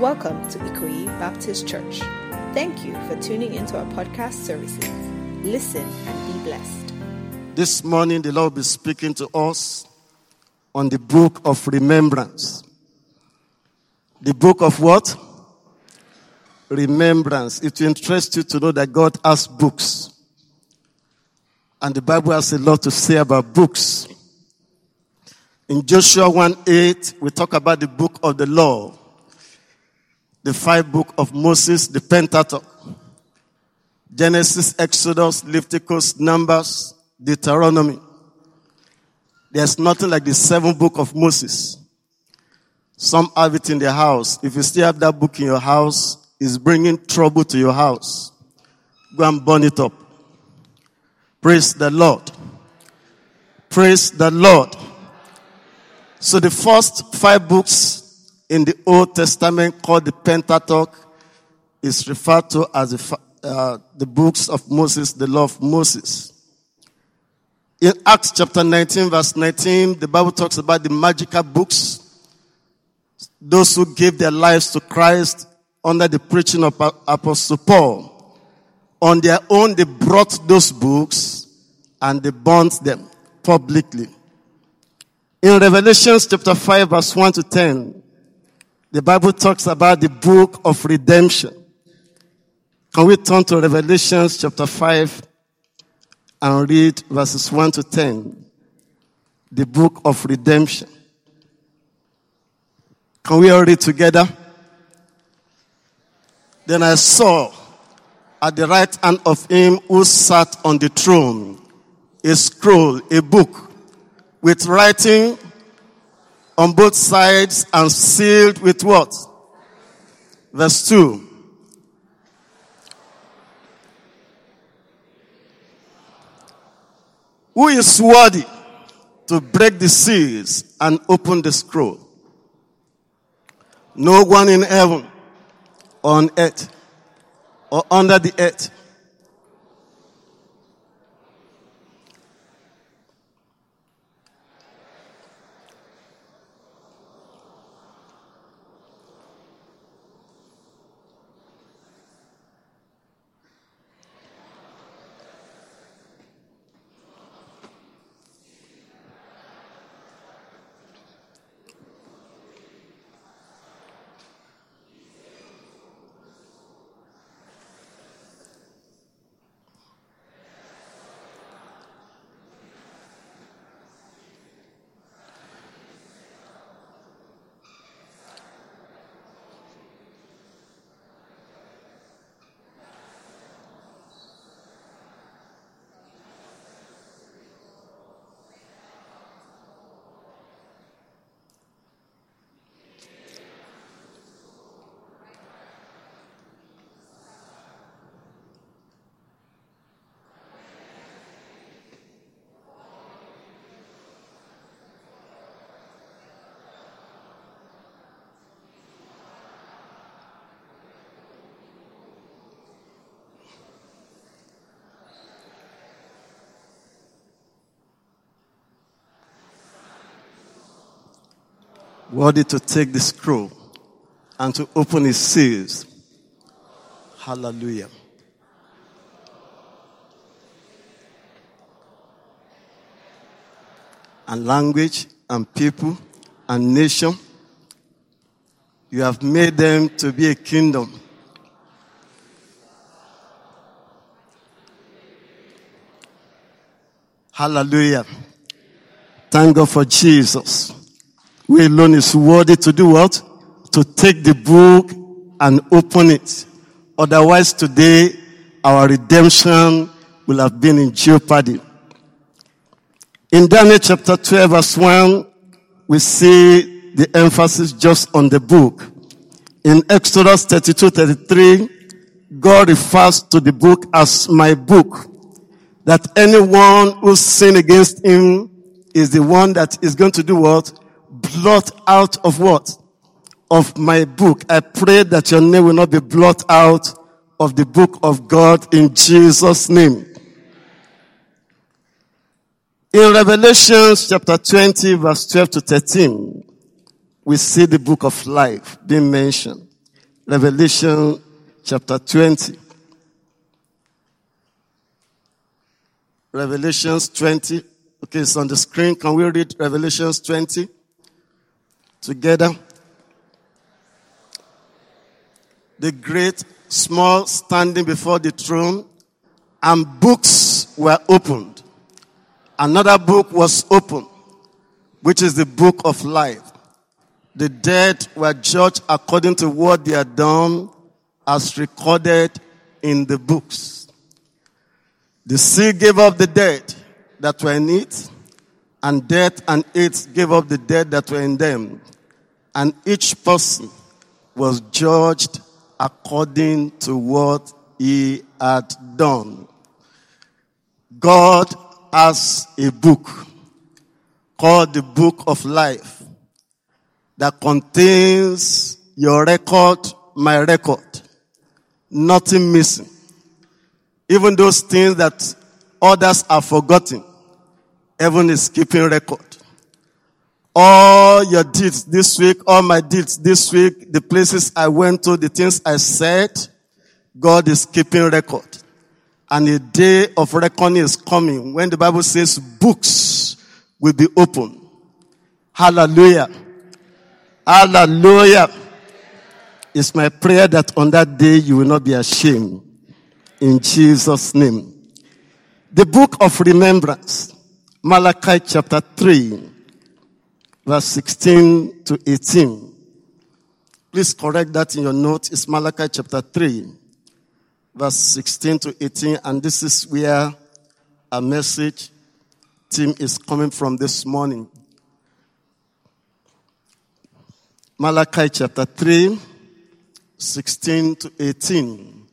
Welcome to Ikoyi Baptist Church. Thank you for tuning into our podcast services. Listen and be blessed. This morning, the Lord will be speaking to us on the book of remembrance. The book of what? Remembrance. It will interest you to know that God has books. And the Bible has a lot to say about books. In Joshua 1 8, we talk about the book of the law the five book of Moses, the Pentateuch, Genesis, Exodus, Leviticus, Numbers, Deuteronomy. There's nothing like the seven book of Moses. Some have it in their house. If you still have that book in your house, it's bringing trouble to your house. Go and burn it up. Praise the Lord. Praise the Lord. So the first five books in the Old Testament called the Pentateuch is referred to as the, uh, the books of Moses, the law of Moses. In Acts chapter 19 verse 19, the Bible talks about the magical books. Those who gave their lives to Christ under the preaching of Apostle Paul. On their own, they brought those books and they burnt them publicly. In Revelation chapter 5 verse 1 to 10, the Bible talks about the book of redemption. Can we turn to Revelation chapter 5 and read verses 1 to 10? The book of redemption. Can we all read together? Then I saw at the right hand of him who sat on the throne a scroll, a book with writing on both sides and sealed with what? Verse 2. Who is worthy to break the seals and open the scroll? No one in heaven, on earth, or under the earth worthy to take the scroll and to open his seals. Hallelujah. And language and people and nation, you have made them to be a kingdom. Hallelujah. Thank God for Jesus. We alone is worthy to do what? To take the book and open it. Otherwise today, our redemption will have been in jeopardy. In Daniel chapter 12 verse 1, we see the emphasis just on the book. In Exodus 32, 33, God refers to the book as my book. That anyone who sin against him is the one that is going to do what? Blot out of what? Of my book. I pray that your name will not be blot out of the book of God in Jesus' name. In Revelation chapter 20 verse 12 to 13, we see the book of life being mentioned. Revelation chapter 20. Revelations 20. Okay, it's on the screen. Can we read Revelations 20 together? The great, small, standing before the throne, and books were opened. Another book was opened, which is the book of life. The dead were judged according to what they had done as recorded in the books. The sea gave up the dead that were in it, and death and it gave up the dead that were in them. And each person was judged according to what he had done. God has a book called the Book of Life that contains your record, my record. Nothing missing. Even those things that others are forgotten. Heaven is keeping record. All your deeds this week, all my deeds this week, the places I went to, the things I said, God is keeping record. And a day of reckoning is coming when the Bible says books will be open. Hallelujah. Hallelujah. It's my prayer that on that day you will not be ashamed. In Jesus' name. The book of remembrance. Malachi chapter 3, verse 16 to 18. Please correct that in your note. It's Malachi chapter 3, verse 16 to 18. And this is where a message team is coming from this morning. Malachi chapter 3, 16 to 18.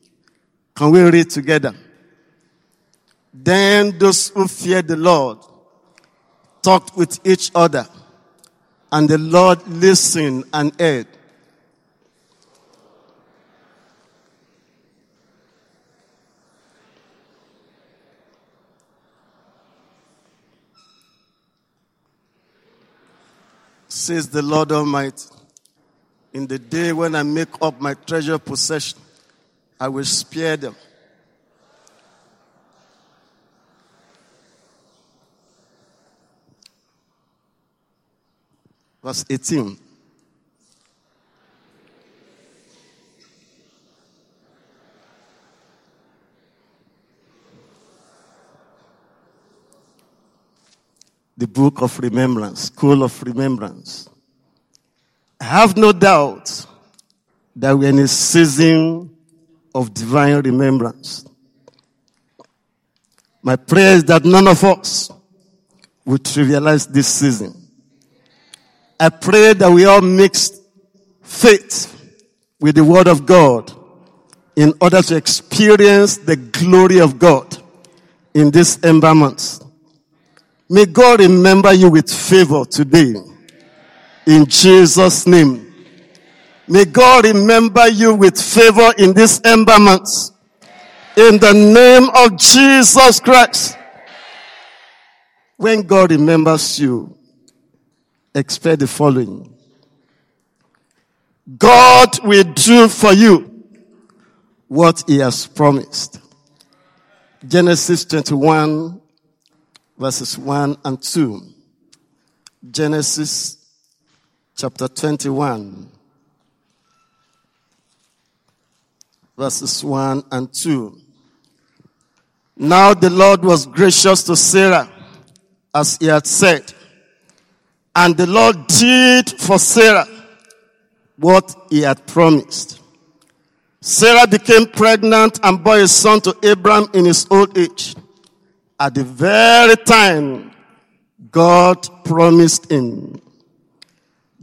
Can we read together? Then those who feared the Lord talked with each other, and the Lord listened and heard. Says the Lord Almighty in the day when I make up my treasure possession, I will spare them. Verse 18. The book of remembrance, school of remembrance. I have no doubt that we're in a season of divine remembrance. My prayer is that none of us will trivialize this season. I pray that we all mix faith with the word of God in order to experience the glory of God in this ember May God remember you with favor today in Jesus' name. May God remember you with favor in this month. In the name of Jesus Christ. When God remembers you, expect the following. God will do for you what he has promised. Genesis 21 verses 1 and 2. Genesis chapter 21, verses 1 and 2. Now the Lord was gracious to Sarah, as he had said, and the Lord did for Sarah what he had promised. Sarah became pregnant and bore a son to Abram in his old age. At the very time God promised him.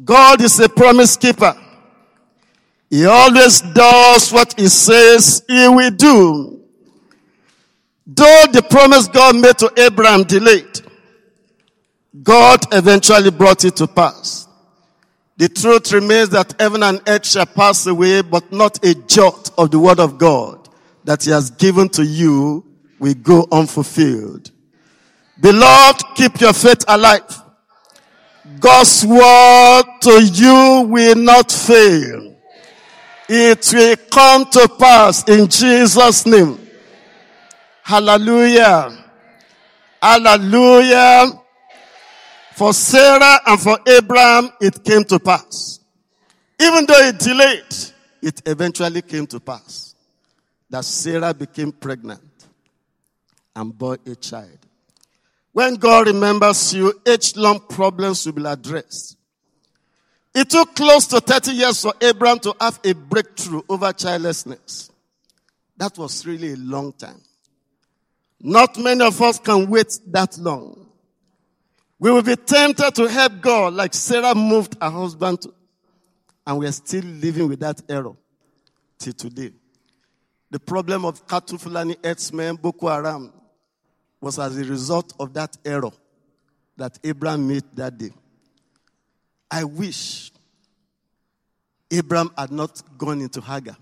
God is a promise keeper. He always does what he says he will do. Though the promise God made to Abraham delayed, God eventually brought it to pass. The truth remains that heaven and earth shall pass away, but not a jot of the word of God that he has given to you will go unfulfilled. Beloved, keep your faith alive. God's word to you will not fail. It will come to pass in Jesus' name. Hallelujah. Hallelujah. For Sarah and for Abraham, it came to pass. Even though it delayed, it eventually came to pass that Sarah became pregnant and bore a child. When God remembers you, age long problems will be addressed. It took close to 30 years for Abraham to have a breakthrough over childlessness. That was really a long time. Not many of us can wait that long. We will be tempted to help God like Sarah moved her husband to, and we are still living with that error till today. The problem of cattle Fulani herdsmen, Boko Haram, was as a result of that error that Abraham made that day. I wish Abraham had not gone into Hagar.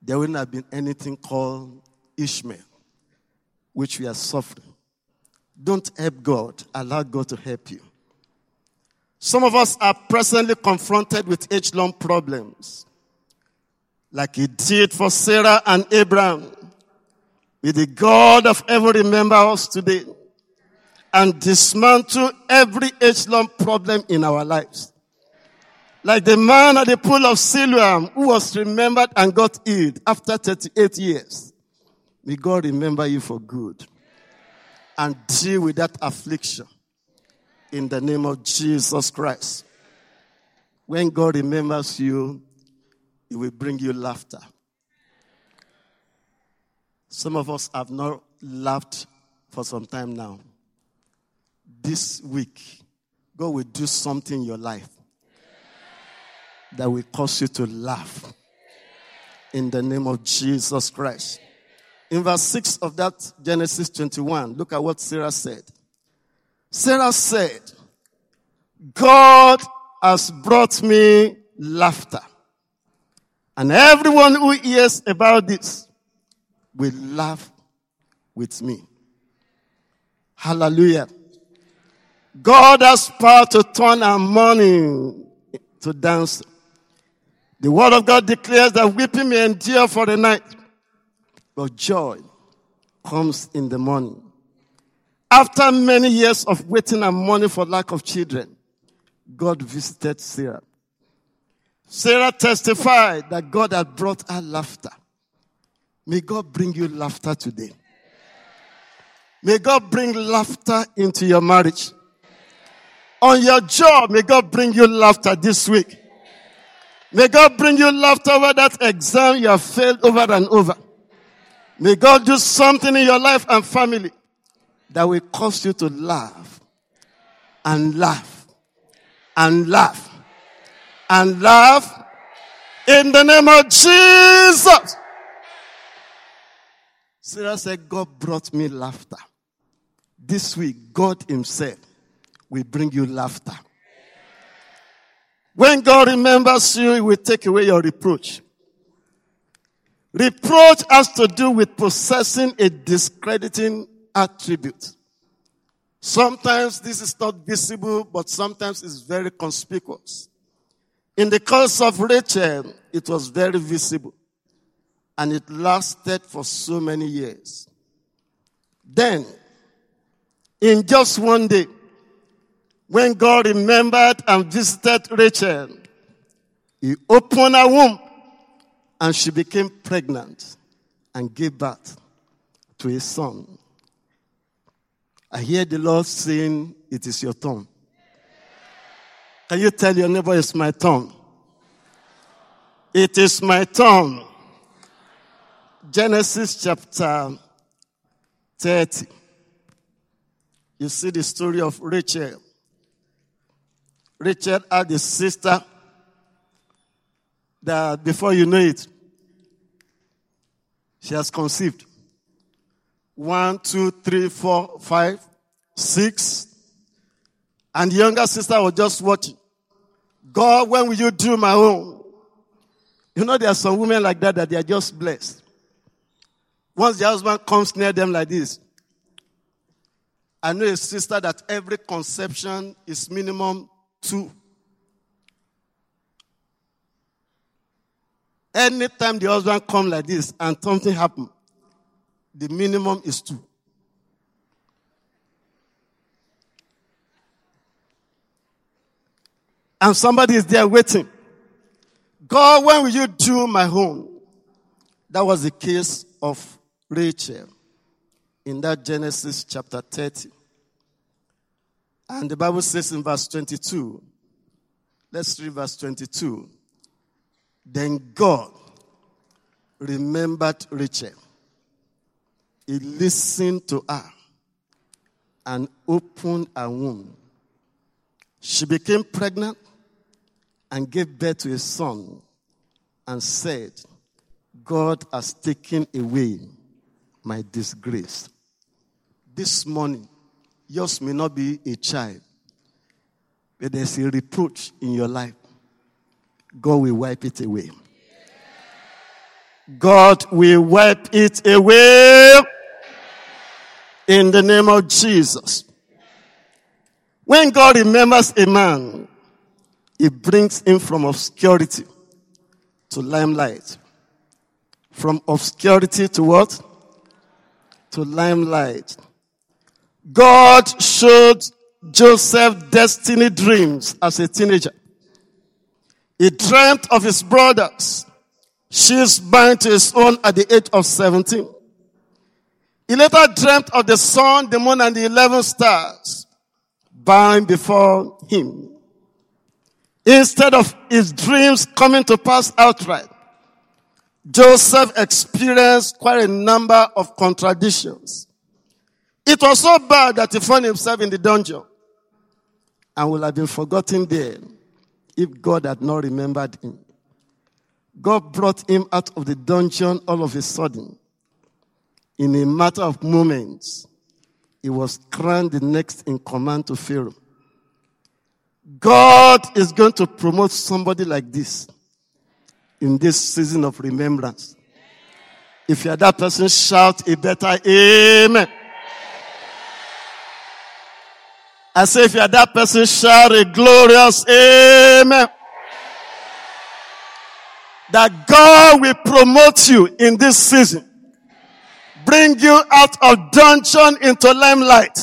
There wouldn't have been anything called Ishmael, which we are suffering. Don't help God, allow God to help you. Some of us are presently confronted with age long problems, like He did for Sarah and Abraham. May the God of heaven remember us today and dismantle every age long problem in our lives. Like the man at the pool of Siloam who was remembered and got healed after 38 years. May God remember you for good and deal with that affliction in the name of Jesus Christ. When God remembers you, He will bring you laughter. Some of us have not laughed for some time now. This week, God will do something in your life that will cause you to laugh in the name of Jesus Christ. In verse 6 of that Genesis 21, look at what Sarah said. Sarah said, God has brought me laughter. And everyone who hears about this will laugh with me. Hallelujah. God has power to turn our mourning to dance. The word of God declares that weeping may endure for the night, but joy comes in the morning. After many years of waiting and mourning for lack of children, God visited Sarah. Sarah testified that God had brought her laughter. May God bring you laughter today. May God bring laughter into your marriage. On your job, may God bring you laughter this week. May God bring you laughter over that exam you have failed over and over. May God do something in your life and family that will cause you to laugh and laugh and laugh and laugh in the name of Jesus. Sarah said, God brought me laughter. This week, God Himself will bring you laughter. When God remembers you, He will take away your reproach. Reproach has to do with possessing a discrediting attribute. Sometimes this is not visible, but sometimes it's very conspicuous. In the case of Rachel, it was very visible. And it lasted for so many years. Then, in just one day, when God remembered and visited Rachel, He opened her womb and she became pregnant and gave birth to a son. I hear the Lord saying, It is your turn. Can you tell your neighbor, It's my turn? It is my turn. Genesis chapter 30. You see the story of Rachel. Rachel had a sister that before you know it, she has conceived. One, two, three, four, five, six. And the younger sister was just watching. God, when will you do my own? You know, there are some women like that that they are just blessed. Once the husband comes near them like this, I know a sister that every conception is minimum two. Anytime the husband come like this and something happen, the minimum is two. And somebody is there waiting. God, when will you do my home? That was the case of Rachel in that Genesis chapter 30. And the Bible says in verse 22, let's read verse 22. Then God remembered Rachel. He listened to her and opened her womb. She became pregnant and gave birth to a son and said, God has taken away my disgrace. This morning, yours may not be a child, but there's a reproach in your life. God will wipe it away. God will wipe it away in the name of Jesus. When God remembers a man, he brings him from obscurity to limelight. From obscurity to what? To limelight. God showed Joseph destiny dreams as a teenager. He dreamt of his brothers. She's bound to his own at the age of 17. He later dreamt of the sun, the moon, and the 11 stars bowing before him. Instead of his dreams coming to pass outright, Joseph experienced quite a number of contradictions. It was so bad that he found himself in the dungeon and would have been forgotten there if God had not remembered him. God brought him out of the dungeon all of a sudden. In a matter of moments, he was crowned the next in command to Pharaoh. God is going to promote somebody like this in this season of remembrance. If you're that person, shout a better amen. I say, if you're that person, shout a glorious amen. That God will promote you in this season. Bring you out of dungeon into limelight.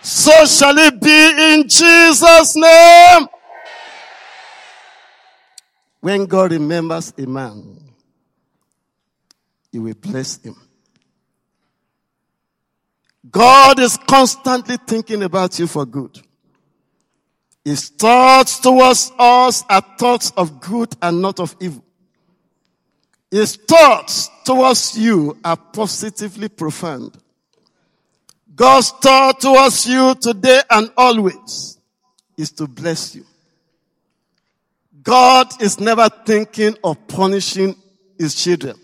So shall it be in Jesus' name. When God remembers a man, he will bless him. God is constantly thinking about you for good. His thoughts towards us are thoughts of good and not of evil. His thoughts towards you are positively profound. God's thought towards you today and always is to bless you. God is never thinking of punishing his children.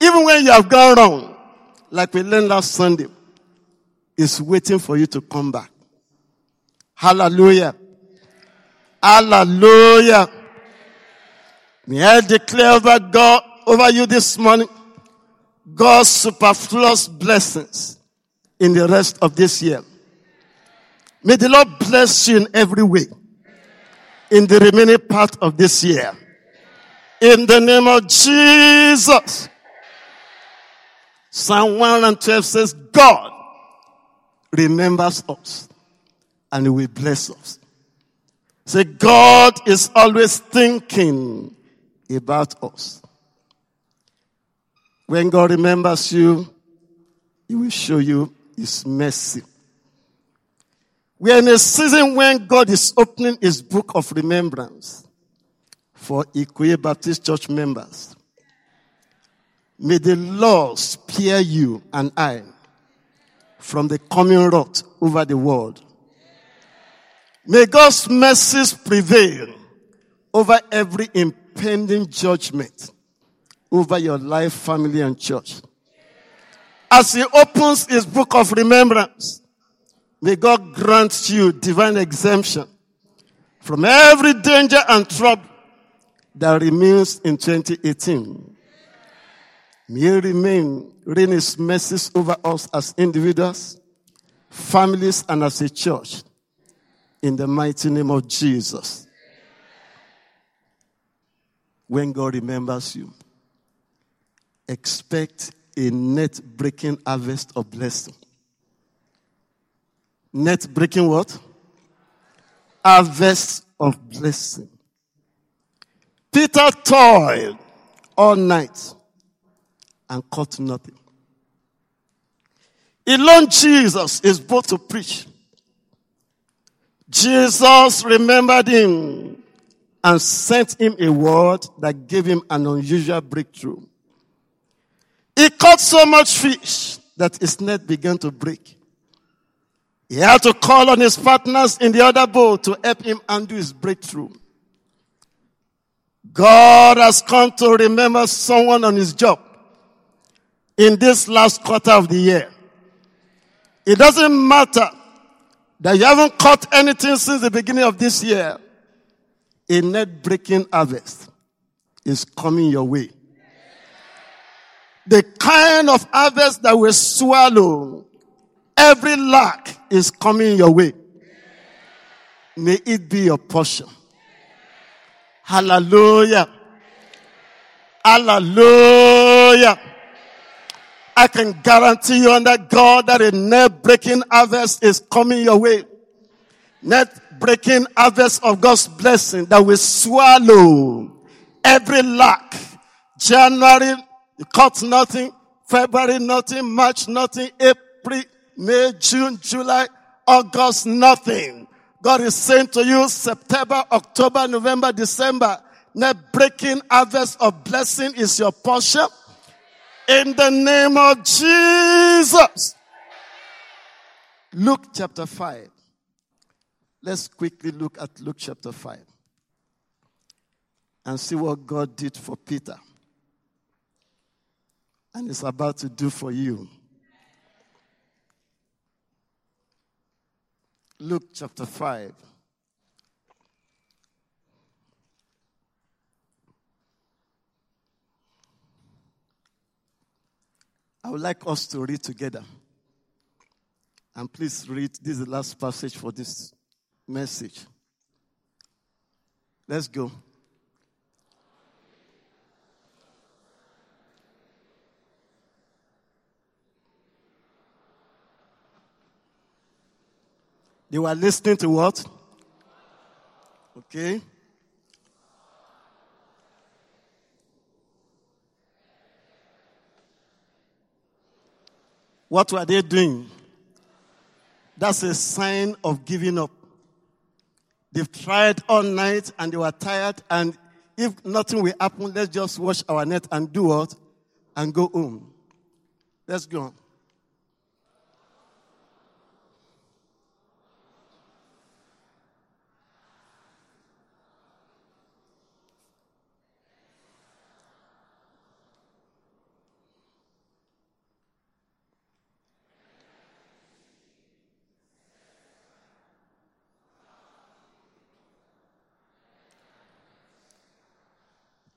Even when you have gone wrong, like we learned last Sunday, is waiting for you to come back. Hallelujah. Hallelujah. May I declare over God, over you this morning, God's superfluous blessings in the rest of this year. May the Lord bless you in every way in the remaining part of this year. In the name of Jesus. Psalm 112 says, God remembers us and he will bless us. Say, God is always thinking about us. When God remembers you, he will show you his mercy. We are in a season when God is opening his book of remembrance for Ikoyi Baptist Church members. May the Lord spare you and I from the coming wrath over the world. May God's mercies prevail over every impending judgment over your life, family, and church. As He opens His book of remembrance, may God grant you divine exemption from every danger and trouble that remains in 2018. May remain, rain his mercies over us as individuals, families, and as a church. In the mighty name of Jesus. when God remembers you, expect a net breaking harvest of blessing. Net breaking what? Harvest of blessing. Peter toiled all night and caught nothing. Alone Jesus is both to preach. Jesus remembered him and sent him a word that gave him an unusual breakthrough. He caught so much fish that his net began to break. He had to call on his partners in the other boat to help him undo his breakthrough. God has come to remember someone on his job in this last quarter of the year. It doesn't matter that you haven't caught anything since the beginning of this year. A net breaking harvest is coming your way. The kind of harvest that will swallow every lack is coming your way. May it be your portion. Hallelujah. Hallelujah. I can guarantee you under God that a net breaking harvest is coming your way. Net breaking harvest of God's blessing that will swallow every lack. January, you caught nothing. February, nothing. March, nothing. April, May, June, July, August, nothing. God is saying to you, September, October, November, December, net breaking harvest of blessing is your portion. In the name of Jesus. Luke chapter 5. Let's quickly look at Luke chapter 5 and see what God did for Peter and is about to do for you. Luke chapter 5. I would like us to read together. And please read, this is the last passage for this message. Let's go. They were listening to what? Okay. What were they doing? That's a sign of giving up. They've tried all night and they were tired. And if nothing will happen, let's just wash our net and do what? And go home. Let's go.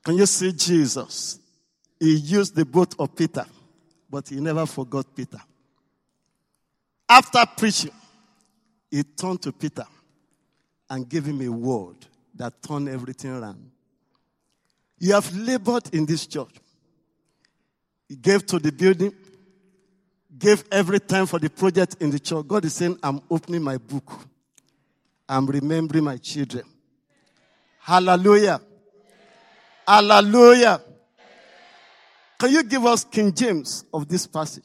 Can you see Jesus? He used the boat of Peter, but he never forgot Peter. After preaching, he turned to Peter and gave him a word that turned everything around. You have labored in this church. He gave to the building, gave every time for the project in the church. God is saying, I'm opening my book. I'm remembering my children. Hallelujah. Hallelujah. Can you give us King James of this passage?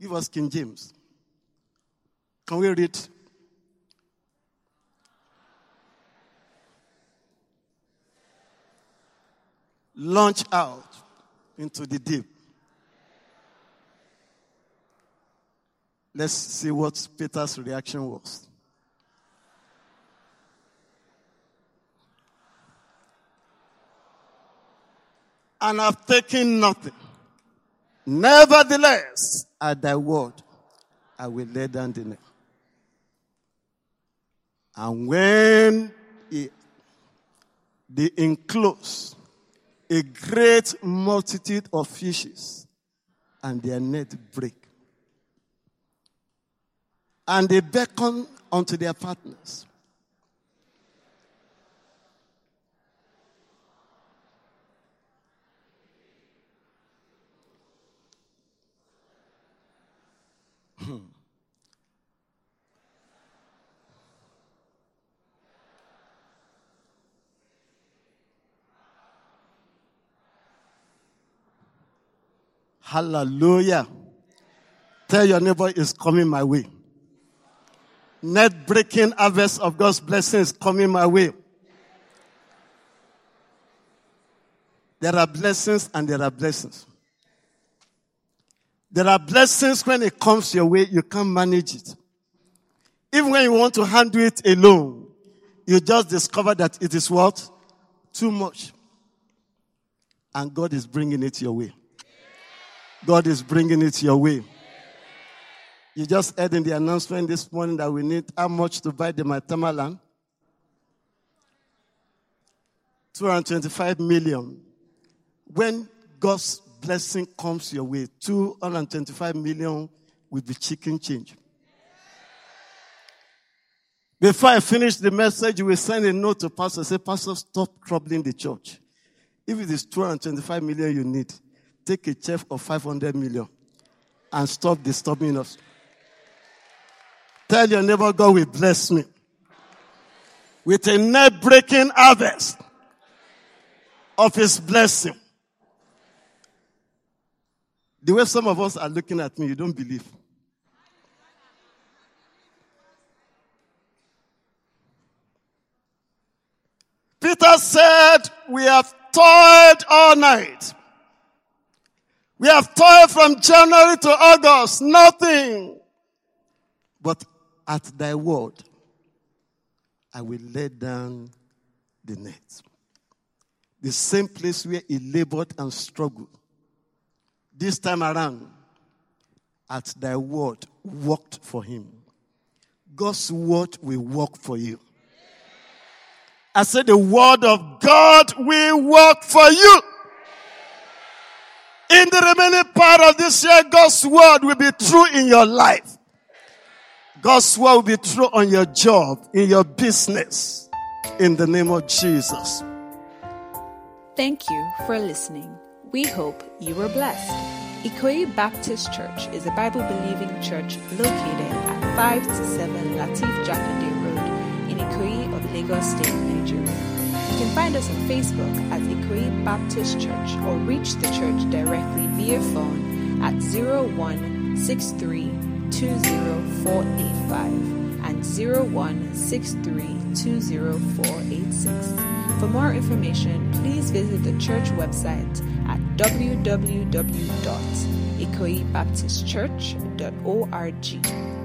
Give us King James. Can we read? Launch out into the deep. Let's see what Peter's reaction was. And have taken nothing. Nevertheless, at thy word, I will lay down the net. And when he, they enclose a great multitude of fishes, and their net break. And they beckon unto their partners Hallelujah. Tell your neighbor is coming my way. Net breaking harvest of God's blessings coming my way. There are blessings and there are blessings. There are blessings when it comes your way, you can't manage it. Even when you want to handle it alone, you just discover that it is what? Too much. And God is bringing it your way. God is bringing it your way. You just heard in the announcement this morning that we need how much to buy the Maitama land? 225 million. When God's blessing comes your way, 225 million will be chicken change. Before I finish the message, you will send a note to pastor. Say, pastor, stop troubling the church. If it is 225 million you need, take a check of 500 million and stop disturbing us. Tell your neighbor, God will bless me with a net breaking harvest of his blessing. The way some of us are looking at me, you don't believe. Peter said, We have toiled all night. We have toiled from January to August, nothing. But at thy word, I will lay down the net. The same place where he labored and struggled. This time around, at thy word, worked for him. God's word will work for you. I said, the word of God will work for you. In the remaining part of this year, God's word will be true in your life. God's word will be true on your job, in your business. In the name of Jesus. Thank you for listening. We hope you were blessed. Ikoyi Baptist Church is a Bible believing church located at 5 to 7 Lateef Jakande Road in Ikoyi of Lagos State, Nigeria. You can find us on Facebook at Ikoyi Baptist Church or reach the church directly via phone at 0163 and 0163 For more information, please visit the church website at www.ikoyibaptistchurch.org.